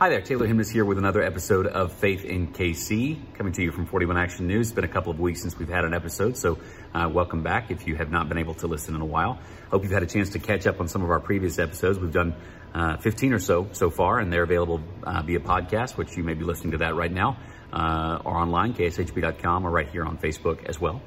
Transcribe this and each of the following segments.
Hi there, Taylor Hemness here with another episode of Faith in KC, coming to you from 41 Action News. It's been a couple of weeks since we've had an episode, so uh, welcome back if you have not been able to listen in a while. Hope you've had a chance to catch up on some of our previous episodes. We've done uh, 15 or so so far, and they're available uh, via podcast, which you may be listening to that right now, uh, or online, kshb.com, or right here on Facebook as well.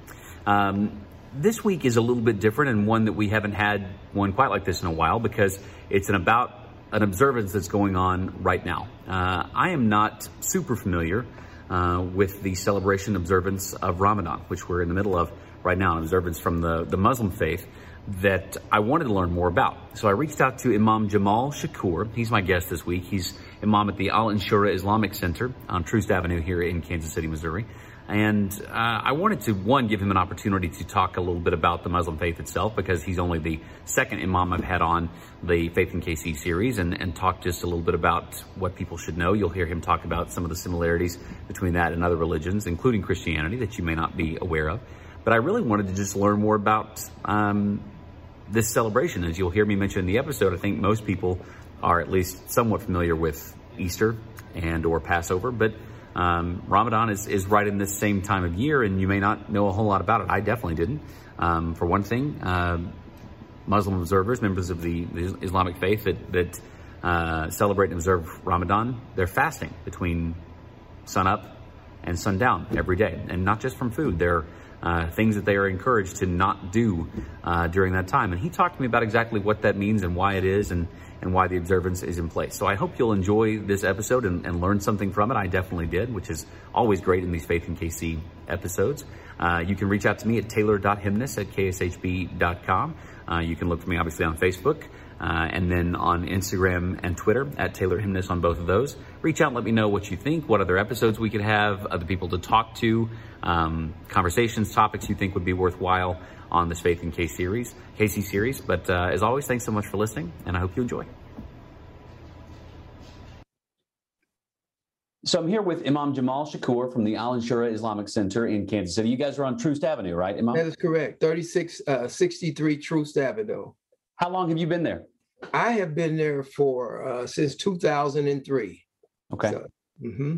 Um, this week is a little bit different and one that we haven't had one quite like this in a while because it's an about an observance that's going on right now. Uh, I am not super familiar uh, with the celebration observance of Ramadan, which we're in the middle of right now, an observance from the, the Muslim faith that I wanted to learn more about. So I reached out to Imam Jamal Shakur. He's my guest this week. He's Imam at the Al Inshirah Islamic Center on Troost Avenue here in Kansas City, Missouri. And uh, I wanted to, one, give him an opportunity to talk a little bit about the Muslim faith itself because he's only the second Imam I've had on the Faith in KC series and, and talk just a little bit about what people should know. You'll hear him talk about some of the similarities between that and other religions, including Christianity, that you may not be aware of. But I really wanted to just learn more about um, this celebration. As you'll hear me mention in the episode, I think most people are at least somewhat familiar with Easter and or Passover, but um, Ramadan is, is right in this same time of year, and you may not know a whole lot about it. I definitely didn't. Um, for one thing, uh, Muslim observers, members of the, Islamic faith that, that uh, celebrate and observe Ramadan, they're fasting between sunup and sundown every day, and not just from food. They're uh, things that they are encouraged to not do uh, during that time. And he talked to me about exactly what that means and why it is and, and why the observance is in place. So I hope you'll enjoy this episode and, and learn something from it. I definitely did, which is always great in these Faith in KC episodes. Uh, you can reach out to me at taylor.hemness at kshb.com. Uh, you can look for me obviously on Facebook. Uh, and then on Instagram and Twitter at Taylor Hemness on both of those. Reach out and let me know what you think, what other episodes we could have, other people to talk to, um, conversations, topics you think would be worthwhile on this Faith in K series, KC series. But uh, as always, thanks so much for listening, and I hope you enjoy. So I'm here with Imam Jamal Shakur from the Al Shura Islamic Center in Kansas City. You guys are on Troost Avenue, right, Imam? That is correct. 3663 uh, Troost Avenue. How long have you been there? I have been there for uh, since 2003. Okay. So, mm-hmm.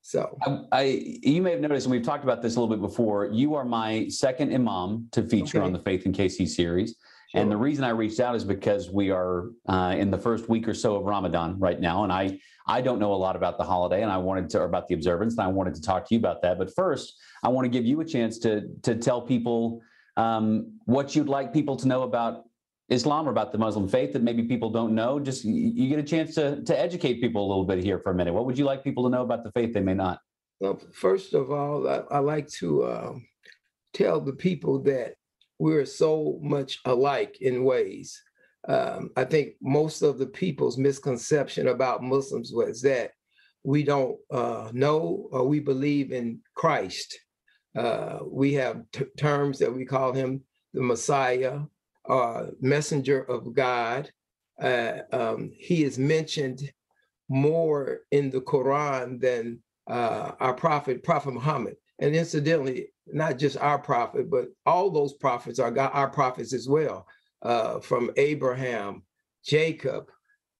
So I, I, you may have noticed, and we've talked about this a little bit before. You are my second imam to feature okay. on the Faith in KC series, sure. and the reason I reached out is because we are uh, in the first week or so of Ramadan right now, and I I don't know a lot about the holiday, and I wanted to or about the observance, and I wanted to talk to you about that. But first, I want to give you a chance to to tell people um, what you'd like people to know about Islam or about the Muslim faith that maybe people don't know? Just you get a chance to to educate people a little bit here for a minute. What would you like people to know about the faith they may not? Well, first of all, I, I like to um, tell the people that we're so much alike in ways. Um, I think most of the people's misconception about Muslims was that we don't uh, know or we believe in Christ. Uh, we have t- terms that we call him the Messiah, uh, messenger of God. Uh, um, he is mentioned more in the Quran than uh, our prophet, Prophet Muhammad. And incidentally, not just our prophet, but all those prophets are God, our prophets as well, uh, from Abraham, Jacob,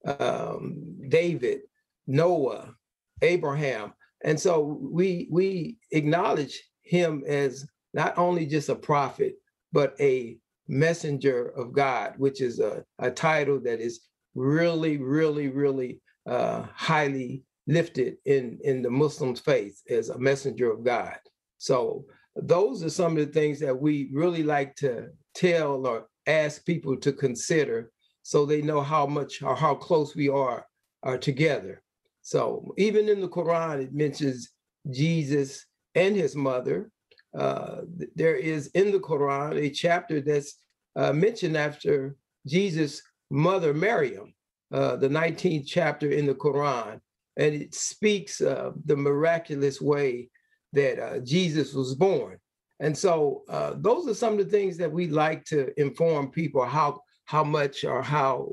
um, David, Noah, Abraham. And so we we acknowledge him as not only just a prophet, but a messenger of God, which is a, a title that is really, really, really uh, highly lifted in, in the Muslim's faith as a messenger of God. So those are some of the things that we really like to tell or ask people to consider so they know how much or how close we are, are together. So even in the Quran, it mentions Jesus and his mother, uh, there is in the Quran a chapter that's uh, mentioned after Jesus' mother, Maryam, uh, the 19th chapter in the Quran. And it speaks of the miraculous way that uh, Jesus was born. And so uh, those are some of the things that we like to inform people how how much or how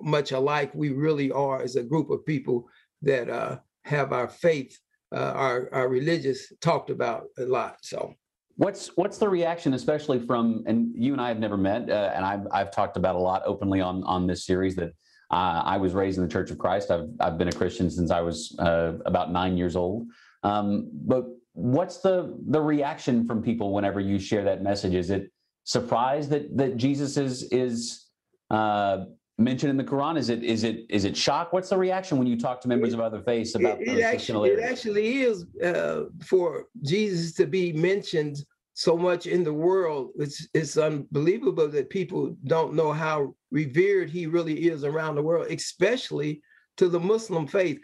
much alike we really are as a group of people that uh, have our faith uh, our, our religious talked about a lot. So what's what's the reaction, especially from and you and I have never met, uh, and I've I've talked about a lot openly on on this series that Uh, I was raised in the Church of Christ. I've I've been a Christian since I was uh, about nine years old. Um, but what's the the reaction from people whenever you share that message? Is it surprised that that Jesus is is uh, mentioned in the Quran? Is it is it is it shock? What's the reaction when you talk to members of other faiths about it, it actually, it actually is uh, for Jesus to be mentioned so much in the world. It's it's unbelievable that people don't know how revered he really is around the world, especially to the Muslim faith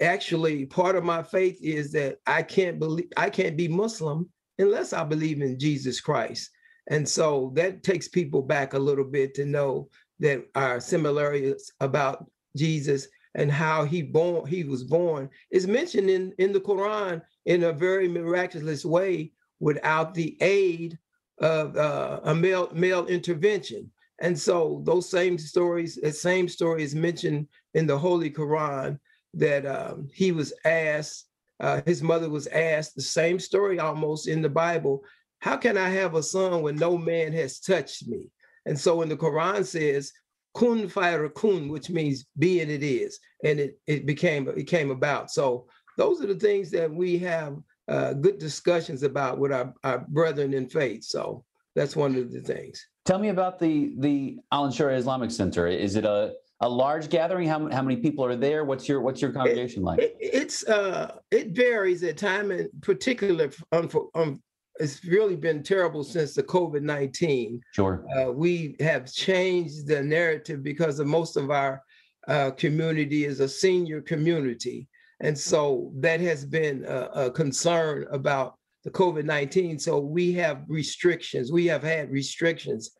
actually part of my faith is that I can't believe I can't be Muslim unless I believe in Jesus Christ. And so that takes people back a little bit to know that our similarities about Jesus and how he born he was born is mentioned in in the Quran in a very miraculous way without the aid of uh, a male male intervention. And so those same stories, the same story is mentioned in the Holy Quran that um, he was asked, uh, his mother was asked the same story almost in the Bible. How can I have a son when no man has touched me? And so when the Quran says, kun kun, which means be and it is, and it, it became it came about. So those are the things that we have uh, good discussions about with our, our brethren in faith. So that's one of the things. Tell me about the the Al Inshirah Islamic Center. Is it a a large gathering? How, how many people are there? What's your what's your congregation it, like? It, it's uh it varies at time and particular. Um, um, it's really been terrible since the COVID nineteen. Sure. Uh, we have changed the narrative because of most of our uh, community is a senior community, and so that has been a, a concern about the COVID nineteen. So we have restrictions. We have had restrictions.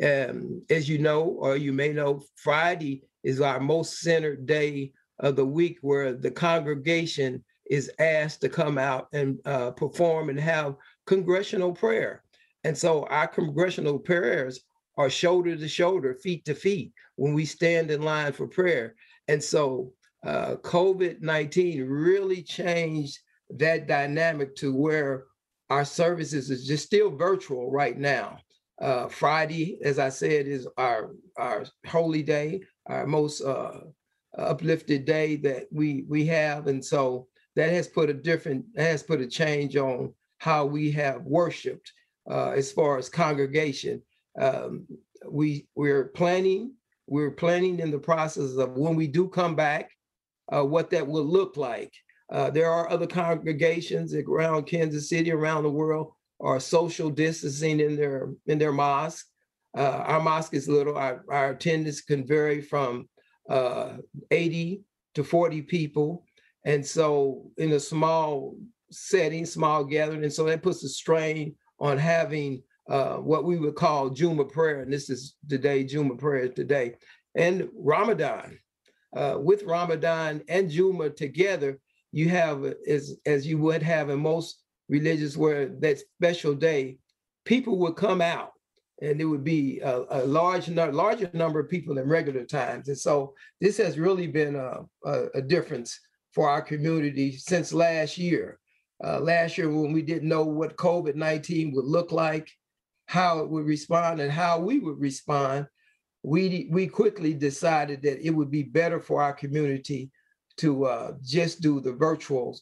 Um, as you know, or you may know, Friday is our most centered day of the week where the congregation is asked to come out and uh, perform and have congressional prayer. And so our congressional prayers are shoulder to shoulder, feet to feet when we stand in line for prayer. And so uh, COVID 19 really changed that dynamic to where our services is just still virtual right now. Uh, Friday, as I said, is our, our holy day our most uh, uplifted day that we we have, and so that has put a different has put a change on how we have worshipped uh, as far as congregation. Um, we we're planning we're planning in the process of when we do come back, uh, what that will look like. Uh, there are other congregations around Kansas City, around the world, are social distancing in their in their mosque. Uh, our mosque is little. Our, our attendance can vary from uh, 80 to 40 people. And so in a small setting, small gathering, and so that puts a strain on having uh, what we would call Juma prayer. And this is today, Juma prayer today. And Ramadan. Uh, with Ramadan and Juma together, you have, as, as you would have in most religions where that special day, people would come out and it would be a, a large larger number of people than regular times. And so this has really been a, a, a difference for our community since last year. Uh, last year, when we didn't know what COVID 19 would look like, how it would respond, and how we would respond, we, we quickly decided that it would be better for our community to uh, just do the virtuals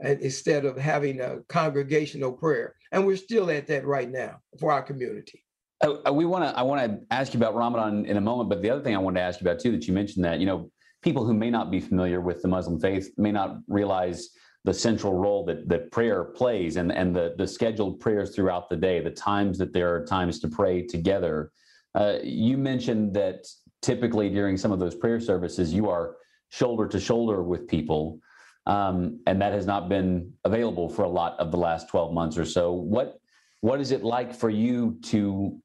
instead of having a congregational prayer. And we're still at that right now for our community. Uh, we want to. I want to ask you about Ramadan in a moment, but the other thing I wanted to ask you about too, that you mentioned that you know people who may not be familiar with the Muslim faith may not realize the central role that that prayer plays and and the the scheduled prayers throughout the day, the times that there are times to pray together. Uh, you mentioned that typically during some of those prayer services, you are shoulder to shoulder with people, um, and that has not been available for a lot of the last twelve months or so. What what is it like for you to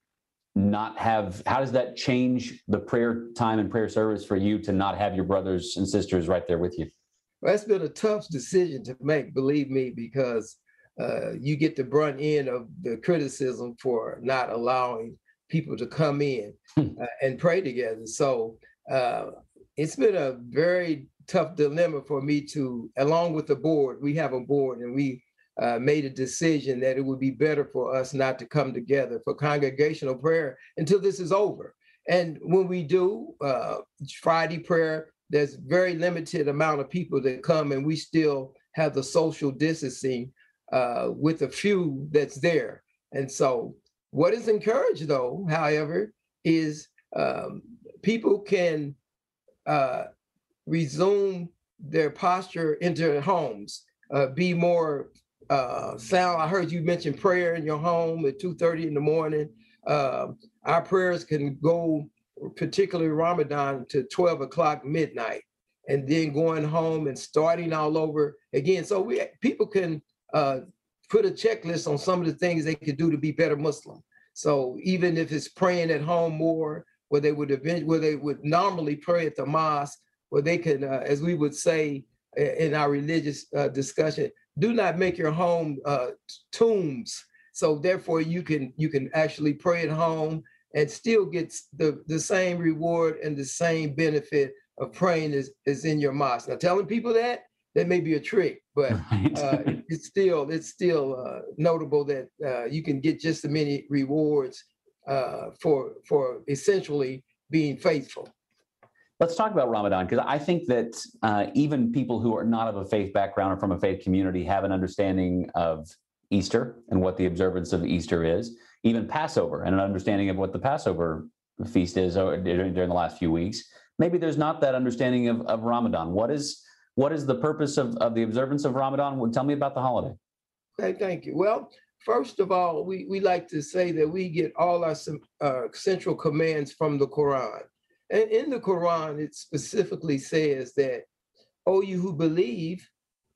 not have how does that change the prayer time and prayer service for you to not have your brothers and sisters right there with you well, that's been a tough decision to make believe me because uh, you get the brunt end of the criticism for not allowing people to come in hmm. uh, and pray together so uh, it's been a very tough dilemma for me to along with the board we have a board and we uh, made a decision that it would be better for us not to come together for congregational prayer until this is over. And when we do uh, Friday prayer, there's very limited amount of people that come, and we still have the social distancing uh, with a few that's there. And so, what is encouraged, though, however, is um, people can uh, resume their posture into their homes, uh, be more uh, sound. I heard you mention prayer in your home at 2:30 in the morning. Uh, our prayers can go, particularly Ramadan, to 12 o'clock midnight, and then going home and starting all over again. So we people can uh, put a checklist on some of the things they could do to be better Muslim. So even if it's praying at home more, where they would event, where they would normally pray at the mosque, where they can, uh, as we would say in our religious uh, discussion, do not make your home uh, tombs. So therefore, you can you can actually pray at home and still get the, the same reward and the same benefit of praying as, as in your mosque. Now, telling people that that may be a trick, but uh, it's still it's still uh, notable that uh, you can get just as many rewards uh, for for essentially being faithful. Let's talk about Ramadan because I think that uh, even people who are not of a faith background or from a faith community have an understanding of Easter and what the observance of Easter is, even Passover and an understanding of what the Passover feast is uh, during, during the last few weeks. Maybe there's not that understanding of, of Ramadan. What is what is the purpose of, of the observance of Ramadan? Well, tell me about the holiday. Okay, thank you. Well, first of all, we, we like to say that we get all our uh, central commands from the Quran. And in the Quran, it specifically says that, oh, you who believe,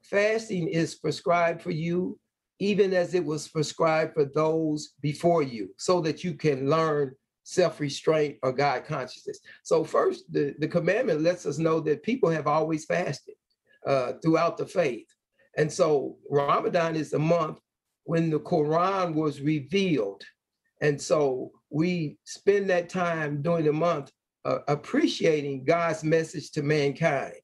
fasting is prescribed for you, even as it was prescribed for those before you, so that you can learn self-restraint or God consciousness. So first, the, the commandment lets us know that people have always fasted uh, throughout the faith. And so Ramadan is the month when the Quran was revealed. And so we spend that time during the month uh, appreciating God's message to mankind.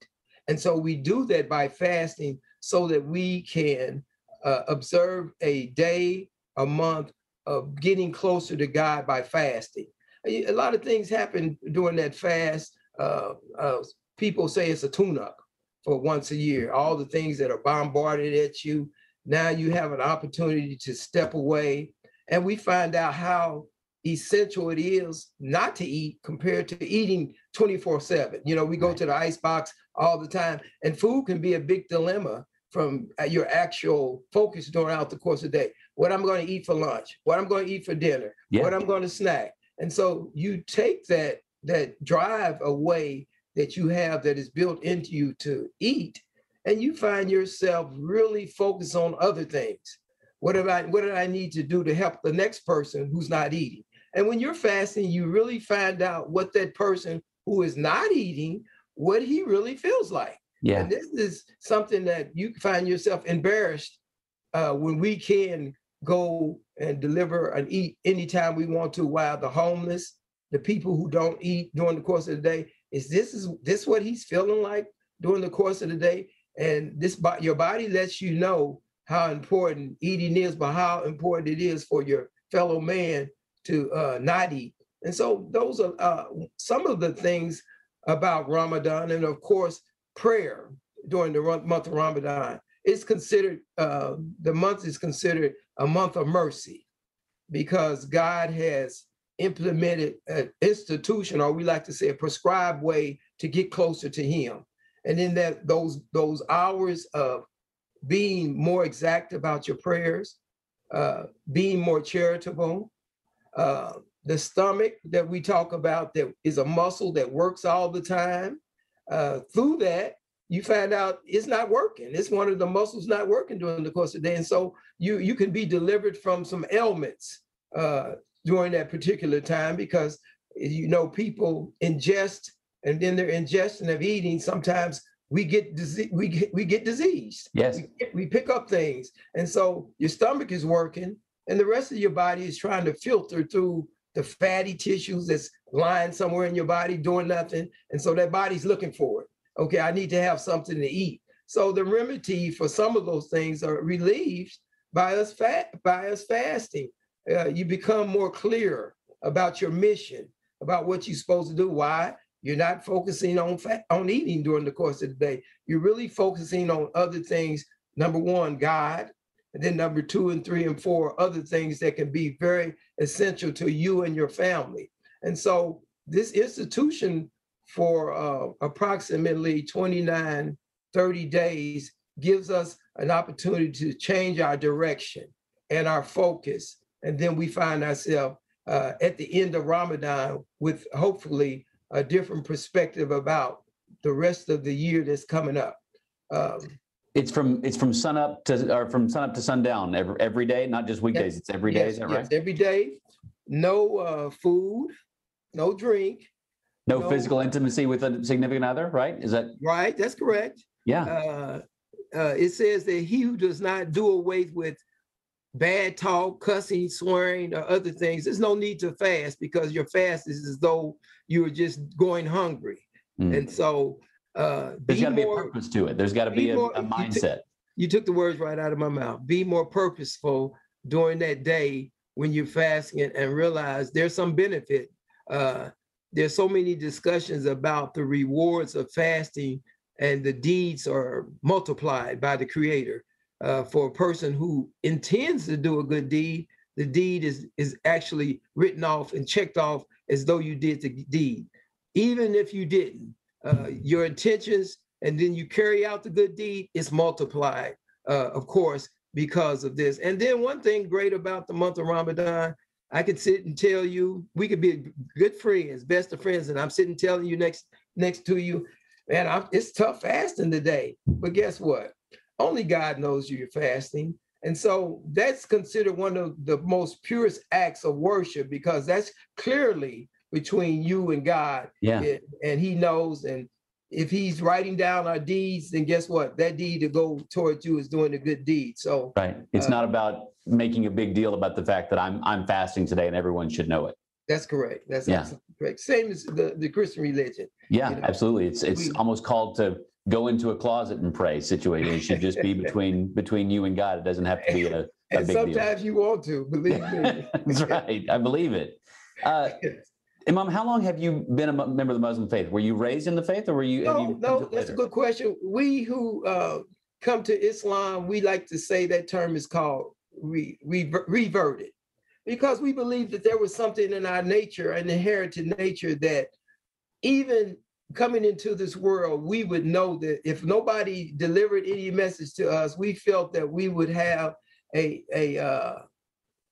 And so we do that by fasting so that we can uh, observe a day, a month of getting closer to God by fasting. A lot of things happen during that fast. Uh, uh people say it's a tune up for once a year. All the things that are bombarded at you, now you have an opportunity to step away. And we find out how essential it is not to eat compared to eating 24 7. You know, we go to the ice box all the time, and food can be a big dilemma from uh, your actual focus throughout the course of the day. What I'm going to eat for lunch, what I'm going to eat for dinner, yeah. what I'm going to snack. And so you take that that drive away that you have that is built into you to eat, and you find yourself really focused on other things. What about what did I need to do to help the next person who's not eating? And when you're fasting, you really find out what that person who is not eating, what he really feels like. Yeah. And this is something that you find yourself embarrassed uh, when we can go and deliver and eat anytime we want to while the homeless, the people who don't eat during the course of the day, is this is this what he's feeling like during the course of the day? And this your body lets you know how important eating is, but how important it is for your fellow man to uh, not eat. And so those are uh, some of the things about Ramadan, and of course prayer during the month of Ramadan. It's considered uh, the month is considered a month of mercy because God has implemented an institution, or we like to say a prescribed way to get closer to him. And in that those those hours of being more exact about your prayers, uh, being more charitable, uh, the stomach that we talk about that is a muscle that works all the time. Uh, through that, you find out it's not working. It's one of the muscles not working during the course of the day, and so you you can be delivered from some ailments uh, during that particular time because you know people ingest and then their ingestion of eating sometimes we get disease we get we get diseased. Yes. We, we pick up things. And so your stomach is working and the rest of your body is trying to filter through the fatty tissues that's lying somewhere in your body doing nothing. And so that body's looking for it. Okay i need to have something to eat. So the remedy for some of those things are relieved by us fat by us fasting uh, you become more clear about your mission, about what you're supposed to do. Why? You're not focusing on on eating during the course of the day. You're really focusing on other things. Number one, God, and then number two and three and four, other things that can be very essential to you and your family. And so this institution for uh, approximately 29, 30 days gives us an opportunity to change our direction and our focus. And then we find ourselves uh, at the end of Ramadan with hopefully a different perspective about the rest of the year that's coming up. Um, it's from it's from sun up to or from sun up to sundown every every day, not just weekdays. It's every day. yes, is that yes, right? Every day, no uh, food, no drink. No, no. physical intimacy with a significant other, right? Is that Right, that's correct. yeah? uh, uh, it says that he who does not do away with bad talk, cussing, swearing, or other things, there's no need to fast because your fast is as though you were just going hungry. Mm. And so, uh, There's got to be a purpose to it. There's got to be be a, more- a you t- mindset. you took the words right out of my mouth. Be more purposeful during that day when you're fasting and, and realize there's some benefit. Uh, there's so many discussions about the rewards of fasting and the deeds are multiplied by the creator. Uh, for a person who intends to do a good deed, the deed is, is actually written off and checked off as though you did the deed. Even if you didn't, uh, your intentions and then you carry out the good deed, it's multiplied, uh, of course, because of this. And then one thing great about the month of Ramadan, I could sit and tell you, we could be good friends, best of friends, and I'm sitting telling you next next to you, man, I'm, it's tough fasting today. But guess what? Only God knows you're fasting. And so that's considered one of the most purest acts of worship because that's clearly between you and God. Yeah. And- he knows. And if he's writing down our deeds, then guess what? That deed to go towards you is doing a good deed. So Right. It's Uh, not about making a big deal about the fact that I'm I'm fasting today and everyone should know it. that's correct. That's Yeah. absolutely correct. Same as the, the Christian religion. Yeah, You know, absolutely. It's it's we- almost called to go into a closet and pray situation. It should just be between between you and God. It doesn't have to be a, a big deal. sometimes you want to, believe me. That's right. I believe it. Uh, Imam, how long have you been a member of the Muslim faith? Were you raised in the faith, or were you? No, you no, that's a good question. We who uh, come to Islam, we like to say that term is called re, rever- reverted, because we believe that there was something in our nature, an inherited nature, that even coming into this world, we would know that if nobody delivered any message to us, we felt that we would have a a uh,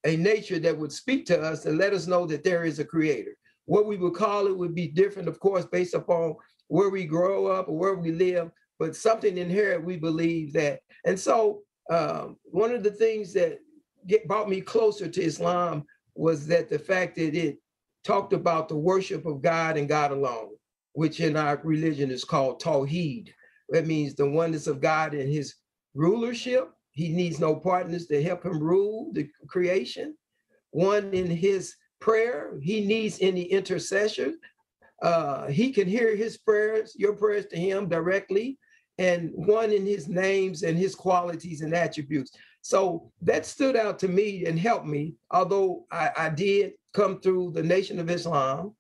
a nature that would speak to us and let us know that there is a creator. What we would call it would be different, of course, based upon where we grow up or where we live, but something inherent, we believe that. And so um, one of the things that get, brought me closer to Islam was that the fact that it talked about the worship of God and God alone, which in our religion is called Tawheed. That means the oneness of God and his rulership. He needs no partners to help him rule the creation. One in his prayer, he needs any intercession. Uh, he can hear his prayers, your prayers to him directly, and one in his names and his qualities and attributes. So that stood out to me and helped me, although I, I did come through the Nation of Islam,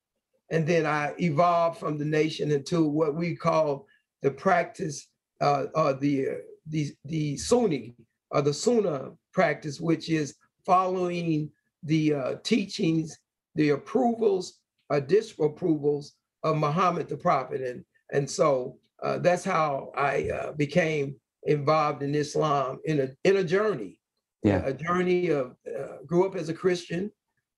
and then I evolved from the nation into what we call the practice, uh, or the uh, the the Sunni or the Sunnah practice, which is following the uh, teachings, the approvals or disapprovals of Muhammad the Prophet, and and so uh, that's how I uh, became involved in Islam in a in a journey, Yeah. a journey of uh, grew up as a Christian.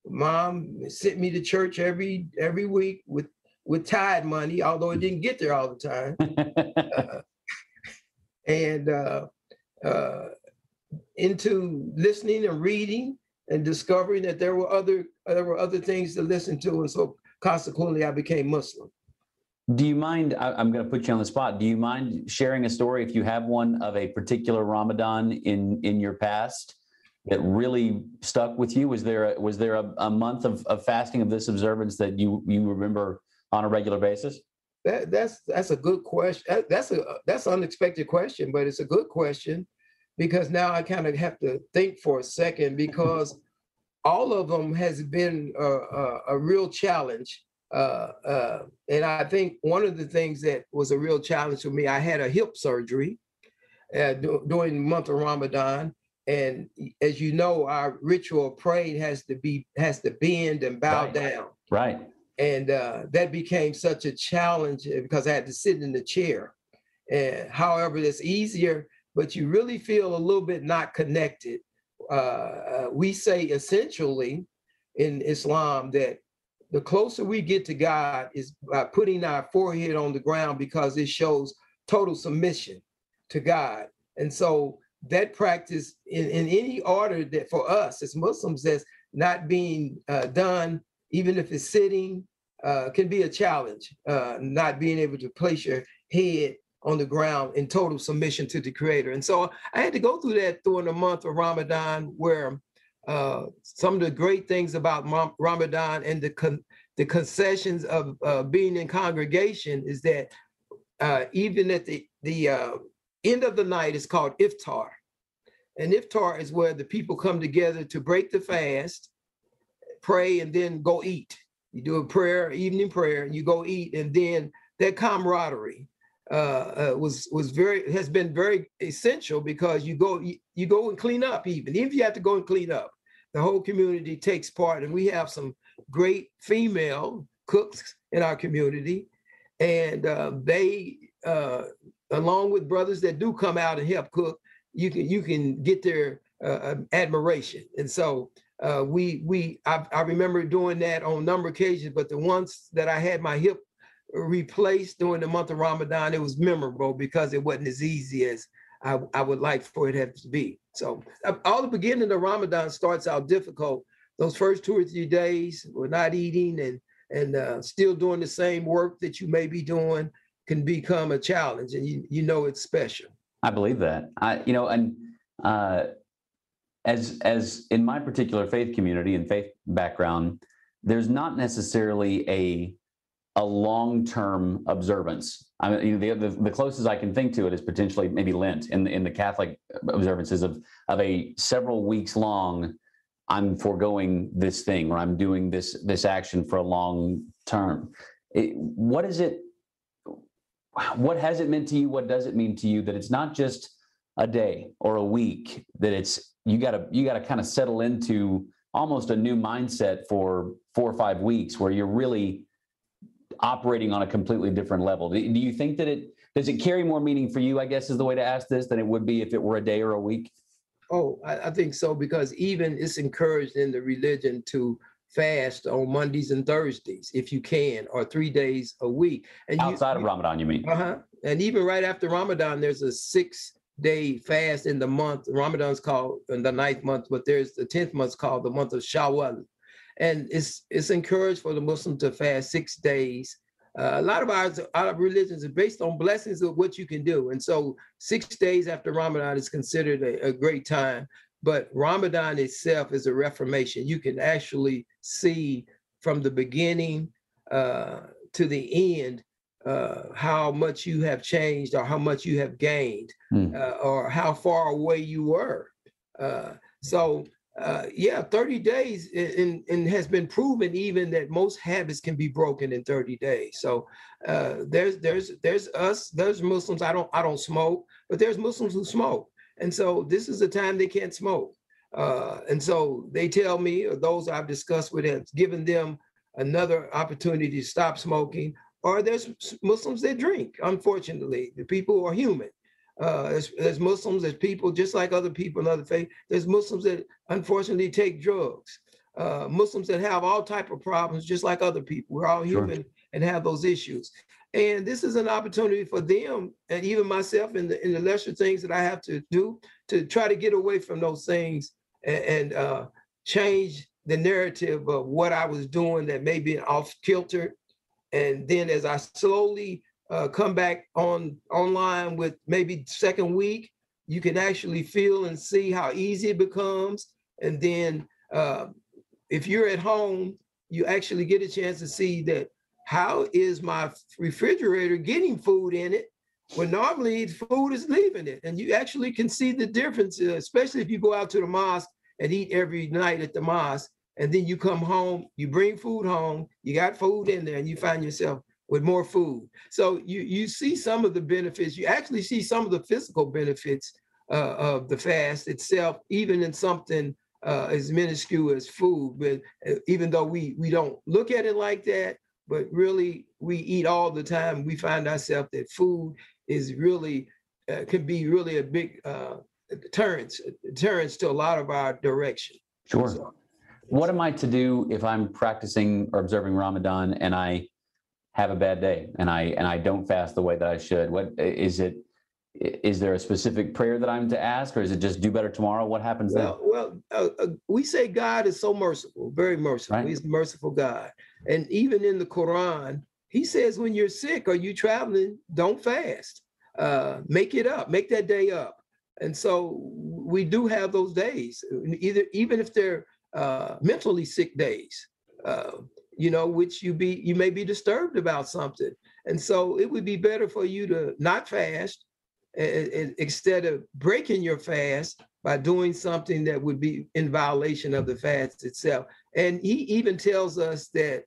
Mom sent me to church every every week with with tithe money, although it didn't get there all the time. and uh, uh, into listening and reading and discovering that there were other there were other things to listen to, and so consequently, I became Muslim. Do you mind? I, I'm going to put you on the spot. Do you mind sharing a story, if you have one, of a particular Ramadan in in your past that really stuck with you? Was there a, was there a, a month of, of fasting of this observance that you you remember on a regular basis? That, that's that's a good question. That- That's a that's an unexpected question, but it's a good question because now I kind of have to think for a second because all of them has been a, a, a real challenge Uh, uh, and I think one of the things that was a real challenge for me, I had a hip surgery uh, during the month of Ramadan. And as you know, our ritual of praying has to be has to bend and bow right. down. Right. And uh, that became such a challenge uh, because I had to sit in the chair. And however, it's easier, but you really feel a little bit not connected. Uh, uh, we say essentially in Islam that the closer we get to God is by putting our forehead on the ground because it shows total submission to God. And so that practice in, in any order that for us as Muslims that's not being uh, done, even if it's sitting, uh, can be a challenge. Uh, not being able to place your head on the ground in total submission to the Creator. And so I had to go through that during the month of Ramadan, where uh, some of the great things about Ramadan and the con- the concessions of uh, being in congregation is that uh, even at the the end of the night is called iftar, and iftar is where the people come together to break the fast, pray, and then go eat. You do a prayer, evening prayer, and you go eat, and then that camaraderie uh, uh, was was very has been very essential because you go you, you go and clean up even. If you have to go and clean up the whole community takes part. And we have some great female cooks in our community. And uh, they uh, along with brothers that do come out and help cook you can you can get their uh, um, admiration and so uh, we we I, I remember doing that on a number of occasions but the ones that i had my hip replaced during the month of Ramadan, it was memorable because it wasn't as easy as I, I would like for it to be. So uh, all the beginning of Ramadan starts out difficult. Those first two or three days, we're not eating and and uh, still doing the same work that you may be doing can become a challenge, and you you know it's special. I believe that. I you know and uh, as as in my particular faith community and faith background, there's not necessarily a a long-term observance. I mean, you know, the, the, the closest I can think to it is potentially maybe Lent in in the Catholic observances of of a several weeks long. I'm foregoing this thing, or I'm doing this this action for a long term. It, what is it? What has it meant to you? What does it mean to you that it's not just a day or a week? That it's you got to you got to kind of settle into almost a new mindset for four or five weeks, where you're really operating on a completely different level. Do you think that it does it carry more meaning for you? I guess is the way to ask this than it would be if it were a day or a week. Oh, I, I think so because even it's encouraged in the religion to fast on Mondays and Thursdays if you can, or three days a week. And outside you, of Ramadan, you mean? Uh huh. And even right after Ramadan, there's a six day fast in the month. Ramadan's called in the ninth month, but there's the tenth month called the month of Shawwal and it's it's encouraged for the Muslim to fast six days. Uh, a lot of our, our religions are based on blessings of what you can do, and so six days after Ramadan is considered a, a great time. But Ramadan itself is a reformation. You can actually see from the beginning uh, to the end uh, how much you have changed or how much you have gained mm. uh, or how far away you were. Uh, so uh, yeah, 30 days and, and has been proven even that most habits can be broken in 30 days. So uh, there's there's there's us, there's Muslims. I don't I don't smoke, but there's Muslims who smoke. And so this is the time they can't smoke. Uh, and so they tell me, or those I've discussed with them, giving them another opportunity to stop smoking. Or there's Muslims that drink. Unfortunately, the people are human. Uh, there's, there's Muslims, there's people just like other people in other faiths. There's Muslims that unfortunately take drugs. Uh, Muslims that have all type of problems, just like other people. We're all human sure. and have those issues. And this is an opportunity for them, and even myself, in the in the lesser things that I have to do, to try to get away from those things and, and uh, change the narrative of what I was doing that may be off kilter. And then as I slowly uh, come back on online with maybe second week, you can actually feel and see how easy it becomes. And then uh, if you're at home, you actually get a chance to see that how is my refrigerator getting food in it when normally food is leaving it. And you actually can see the difference, uh, especially if you go out to the mosque and eat every night at the mosque. and then you come home, you bring food home, you got food in there, and you find yourself with more food. So you you see some of the benefits. You actually see some of the physical benefits uh, of the fast itself, even in something uh, as minuscule as food. But uh, even though we we don't look at it like that, but really we eat all the time, we find ourselves that food is really uh, can be really a big uh, deterrence deterrence to a lot of our direction. Sure. So, what am I to do if I'm practicing or observing Ramadan and I have a bad day and I and I don't fast the way that I should? What is it? Is there a specific prayer that I'm to ask, or is it just do better tomorrow? What happens well, then? Well, uh, uh, we say God is so merciful, very merciful. Right. He's a merciful God, and even in the Quran, He says when you're sick or you're traveling, don't fast. Uh, make it up, make that day up. And so we do have those days, either even if they're uh, mentally sick days, uh, you know, which you be you may be disturbed about something, and so it would be better for you to not fast instead of breaking your fast by doing something that would be in violation of the fast itself. And he even tells us that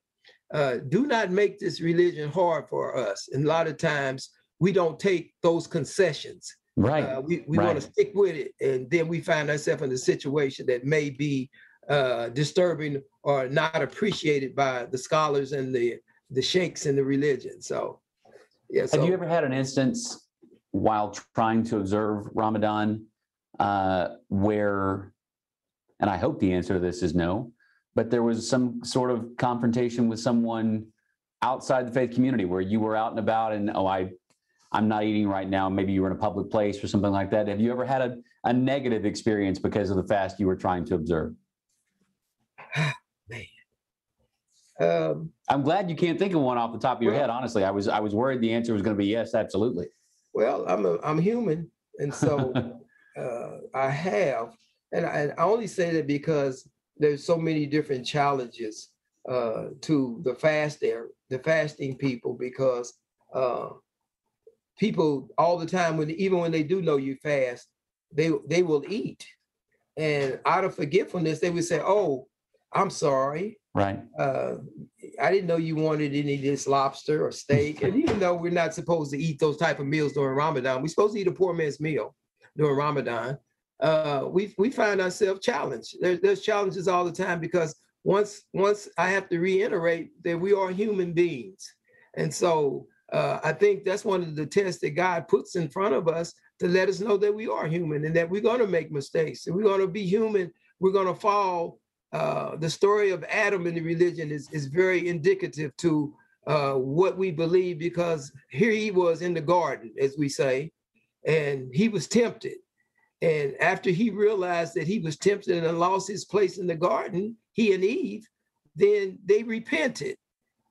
uh, do not make this religion hard for us. And a lot of times we don't take those concessions. Right. Uh, we we right. want to stick with it, and then we find ourselves in a situation that may be uh, disturbing or not appreciated by the scholars and the the sheikhs in the religion. So, yeah. So, Have you ever had an instance while trying to observe Ramadan uh, where, and I hope the answer to this is no, but there was some sort of confrontation with someone outside the faith community where you were out and about and oh I I'm not eating right now. Maybe you were in a public place or something like that. Have you ever had a, a negative experience because of the fast you were trying to observe? Man. Um, I'm glad you can't think of one off the top of your well, head. Honestly, I was I was worried the answer was going to be yes, absolutely. Well, I'm a, I'm human, and so uh, I have, and I, I, only say that because there's so many different challenges uh, to the fast there, the fasting people, because uh, people all the time when even when they do know you fast, they they will eat, and out of forgetfulness they would say, "Oh, I'm sorry." Right. Uh, I didn't know you wanted any of this lobster or steak, and even though we're not supposed to eat those type of meals during Ramadan, we're supposed to eat a poor man's meal during Ramadan. Uh, we we find ourselves challenged. There's there's challenges all the time because once once I have to reiterate that we are human beings, and so uh, I think that's one of the tests that God puts in front of us to let us know that we are human and that we're going to make mistakes and we're going to be human. We're going to fall. Uh, the story of Adam in the religion is, is very indicative to uh, what we believe because here he was in the garden, as we say, and he was tempted. And after he realized that he was tempted and lost his place in the garden, he and Eve, then they repented.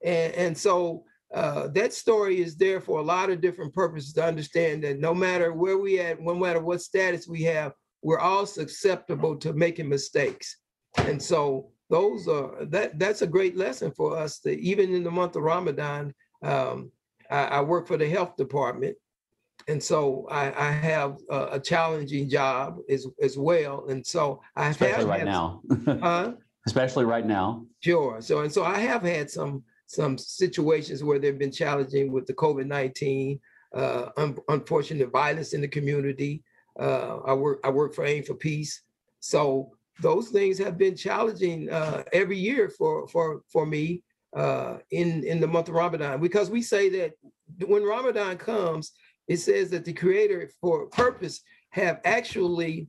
And, and so uh, that story is there for a lot of different purposes to understand that no matter where we at, no matter what status we have, we're all susceptible to making mistakes. And so those are that that's a great lesson for us that even in the month of Ramadan, um, I, I, work for the health department. And so I, I have a, a, challenging job as, as well. And so I have. especially right now. huh? Especially right now. Sure. So and so I have had some some situations where they've been challenging with the COVID 19, uh, un- unfortunate violence in the community. Uh, I work I work for Aim for Peace, so those things have been challenging uh, every year for for for me uh, in in the month of Ramadan because we say that when Ramadan comes, it says that the Creator for purpose have actually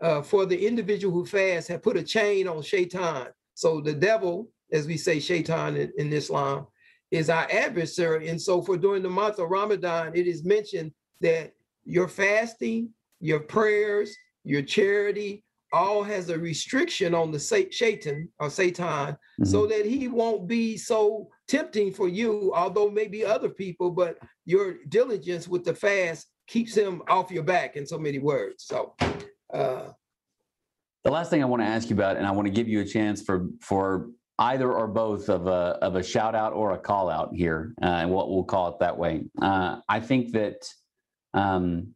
uh, for the individual who fasts have put a chain on Shaitan. So the devil as we say, shaitan in, in Islam, is our adversary. And so, for during the month of Ramadan, it is mentioned that your fasting, your prayers, your charity, all has a restriction on the Satan or Satan, mm-hmm. so that he won't be so tempting for you, although maybe other people, but your diligence with the fast keeps him off your back in so many words. So, uh, the last thing I want to ask you about, and I want to give you a chance for for either or both of a of a shout out or a call out here, uh, and what we'll call it that way. Uh, I think that um,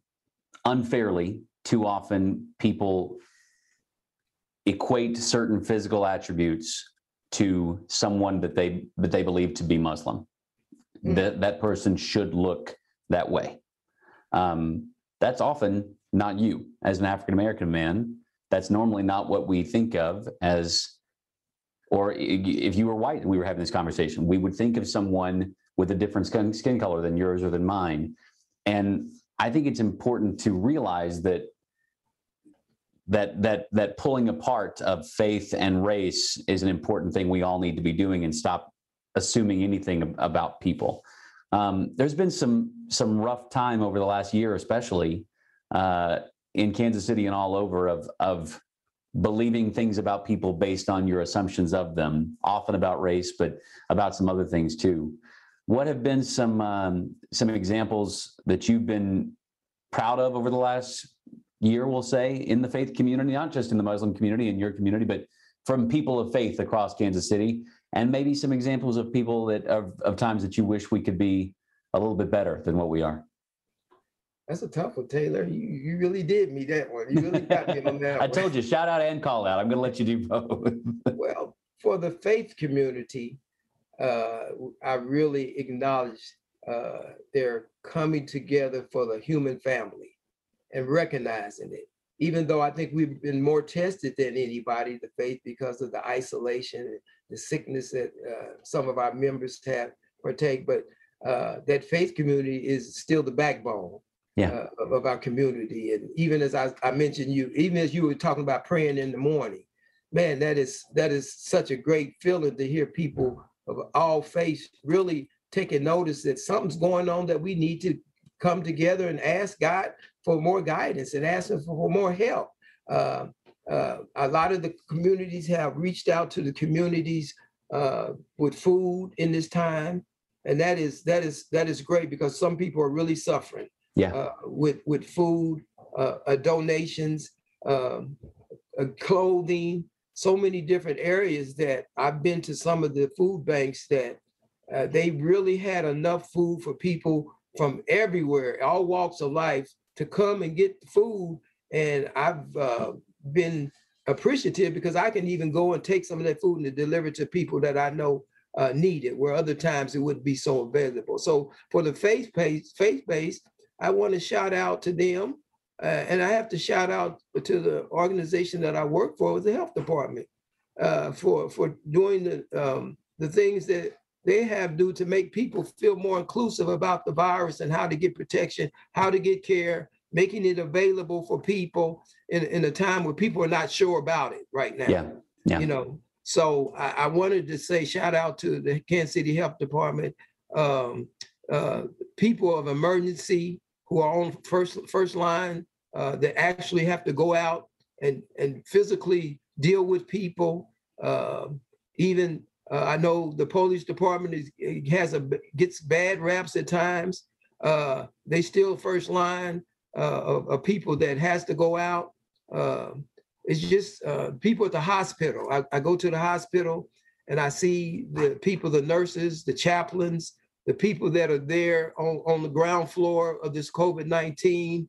unfairly, too often people equate certain physical attributes to someone that they that they believe to be Muslim. Mm-hmm. That that person should look that way. Um, that's often not you as an African American man. That's normally not what we think of as, or if you were white, and we were having this conversation, we would think of someone with a different skin, skin color than yours or than mine. And I think it's important to realize that that that that pulling apart of faith and race is an important thing we all need to be doing and stop assuming anything about people. Um, there's been some some rough time over the last year, especially uh, in Kansas City and all over, of of believing things about people based on your assumptions of them, often about race, but about some other things too. What have been some um, some examples that you've been proud of over the last year, we'll say, in the faith community, not just in the Muslim community in your community, but from people of faith across Kansas City, and maybe some examples of people that of, of times that you wish we could be a little bit better than what we are. That's a tough one, Taylor. You, you really did me that one. You really got me on that. I one. told you, shout out and call out. I'm going to let you do both. well, for the faith community, uh, I really acknowledge uh, their coming together for the human family and recognizing it. Even though I think we've been more tested than anybody, the faith, because of the isolation and the sickness that uh, some of our members have partake, but uh, that faith community is still the backbone yeah. uh, of, of, our community. And even as I, I mentioned you, even as you were talking about praying in the morning, man, that is that is such a great feeling to hear people of all faiths really taking notice that something's going on that we need to come together and ask God for more guidance and asking for more help. Uh, uh, a lot of the communities have reached out to the communities uh, with food in this time, and that is that is that is great because some people are really suffering. Yeah. Uh, with with food, uh, uh, donations, um, clothing, so many different areas that I've been to some of the food banks that uh, they really had enough food for people from everywhere, all walks of life, to come and get food. And I've uh, been appreciative because I can even go and take some of that food and deliver it to people that I know uh, need it, where other times it wouldn't be so available. So for the faith based, faith based, I want to shout out to them, uh, and I have to shout out to the organization that I work for, the health department, uh, for for doing the um, the things that they have do to make people feel more inclusive about the virus and how to get protection, how to get care, making it available for people in, in a time where people are not sure about it right now. Yeah. yeah. You know, so I, I wanted to say shout out to the Kansas City Health Department, um, uh, people of emergency who are on first first line uh, that actually have to go out and and physically deal with people. Uh, even uh, I know the police department is has a gets bad raps at times. Uh, they still first line uh, of, of, people that has to go out. Uh, it's just uh, people at the hospital. I, I, go to the hospital and I see the people, the nurses, the chaplains, the people that are there on, on the ground floor of this COVID 19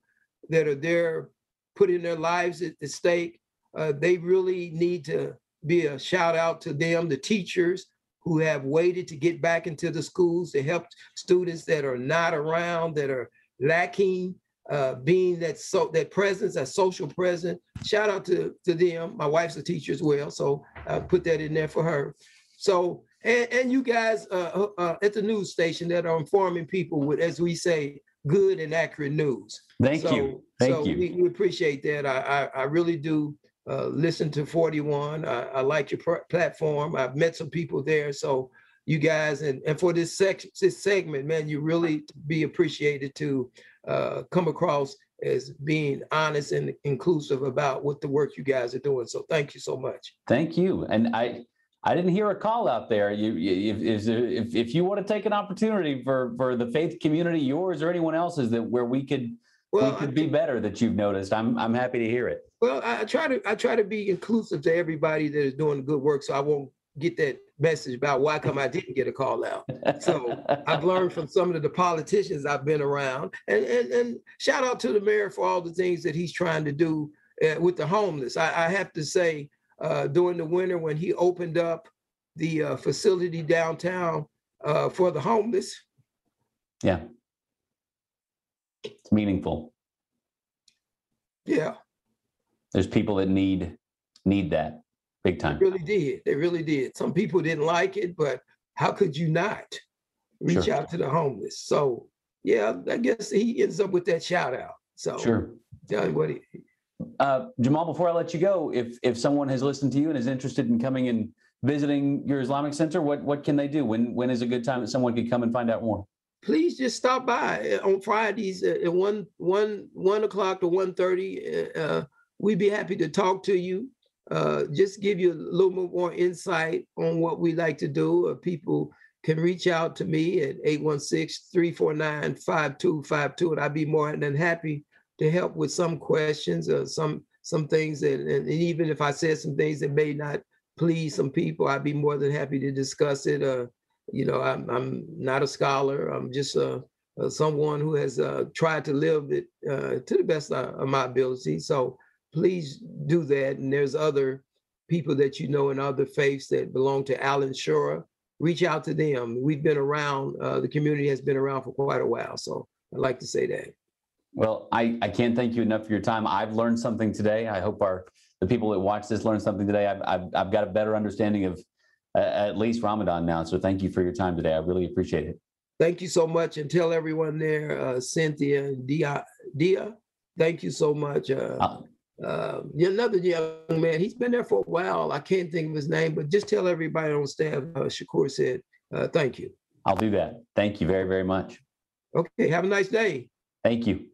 that are there putting their lives at, the stake. Uh, they really need to be a shout out to them, the teachers who have waited to get back into the schools to help students that are not around, that are lacking, uh, being that so that presence, that social presence. Shout out to, to them. My wife's a teacher as well, so I put that in there for her. So and, and you guys uh, uh, uh at the news station that are informing people with, as we say, good and accurate news. Thank so, you. Thank so you. We, we appreciate that. I, I, I really do uh, listen to 41. I, I like your pr- platform. I've met some people there. So you guys, and, and for this, sec- this segment, man, you really be appreciated to uh, come across as being honest and inclusive about what the work you guys are doing. So thank you so much. Thank you. And I, I didn't hear a call out there. You, if, if, if you want to take an opportunity for, for the faith community, yours or anyone else's, that where we could well, we could be better that you've noticed. I'm I'm happy to hear it. Well, I try to I try to be inclusive to everybody that is doing good work, so I won't get that message about why come I didn't get a call out. So I've learned from some of the politicians I've been around, and and, and shout out to the mayor for all the things that he's trying to do uh, with the homeless. I, I have to say, uh, during the winter when he opened up the uh, facility downtown uh, for the homeless. Yeah. It's meaningful. Yeah, There's people that need need that big they time. really did. They really did. Some people didn't like it, but how could you not reach Sure. out to the homeless? So yeah, I guess he ends up with that shout out. So Sure. done what he, Uh, Jamal, before I let you go, if if someone has listened to you and is interested in coming and visiting your Islamic center, what what can they do? When when is a good time that someone could come and find out more? please just stop by uh, on Fridays at at one one one o'clock to one thirty. Uh, we'd be happy to talk to you. Uh, just give you a little more insight on what we like to do. Uh, people can reach out to me at 816-349-5252 and I'd be more than happy to help with some questions or some some things that and even if I said some things that may not please some people, I'd be more than happy to discuss it. Uh, you know, I'm, I'm not a scholar. I'm just uh, uh, someone who has uh, tried to live it uh, to the best of my ability. So please do that. And there's other people that you know in other faiths that belong to Al Inshirah. Reach out to them. We've been around. Uh, the community has been around for quite a while. So I'd like to say that. Well, I, I can't thank you enough for your time. I've learned something today. I hope our the people that watch this learn something today. I've, I've, I've got a better understanding of uh, at least Ramadan now. So thank you for your time today. I really appreciate it. Thank you so much, and tell everyone there, uh, Cynthia Dia. Dia, thank you so much. Uh, Uh, uh, another young man. He's been there for a while. I can't think of his name, but just tell everybody on staff. Uh, Shakur said, uh, "Thank you." I'll do that. Thank you very, very much. Okay, have a nice day. Thank you.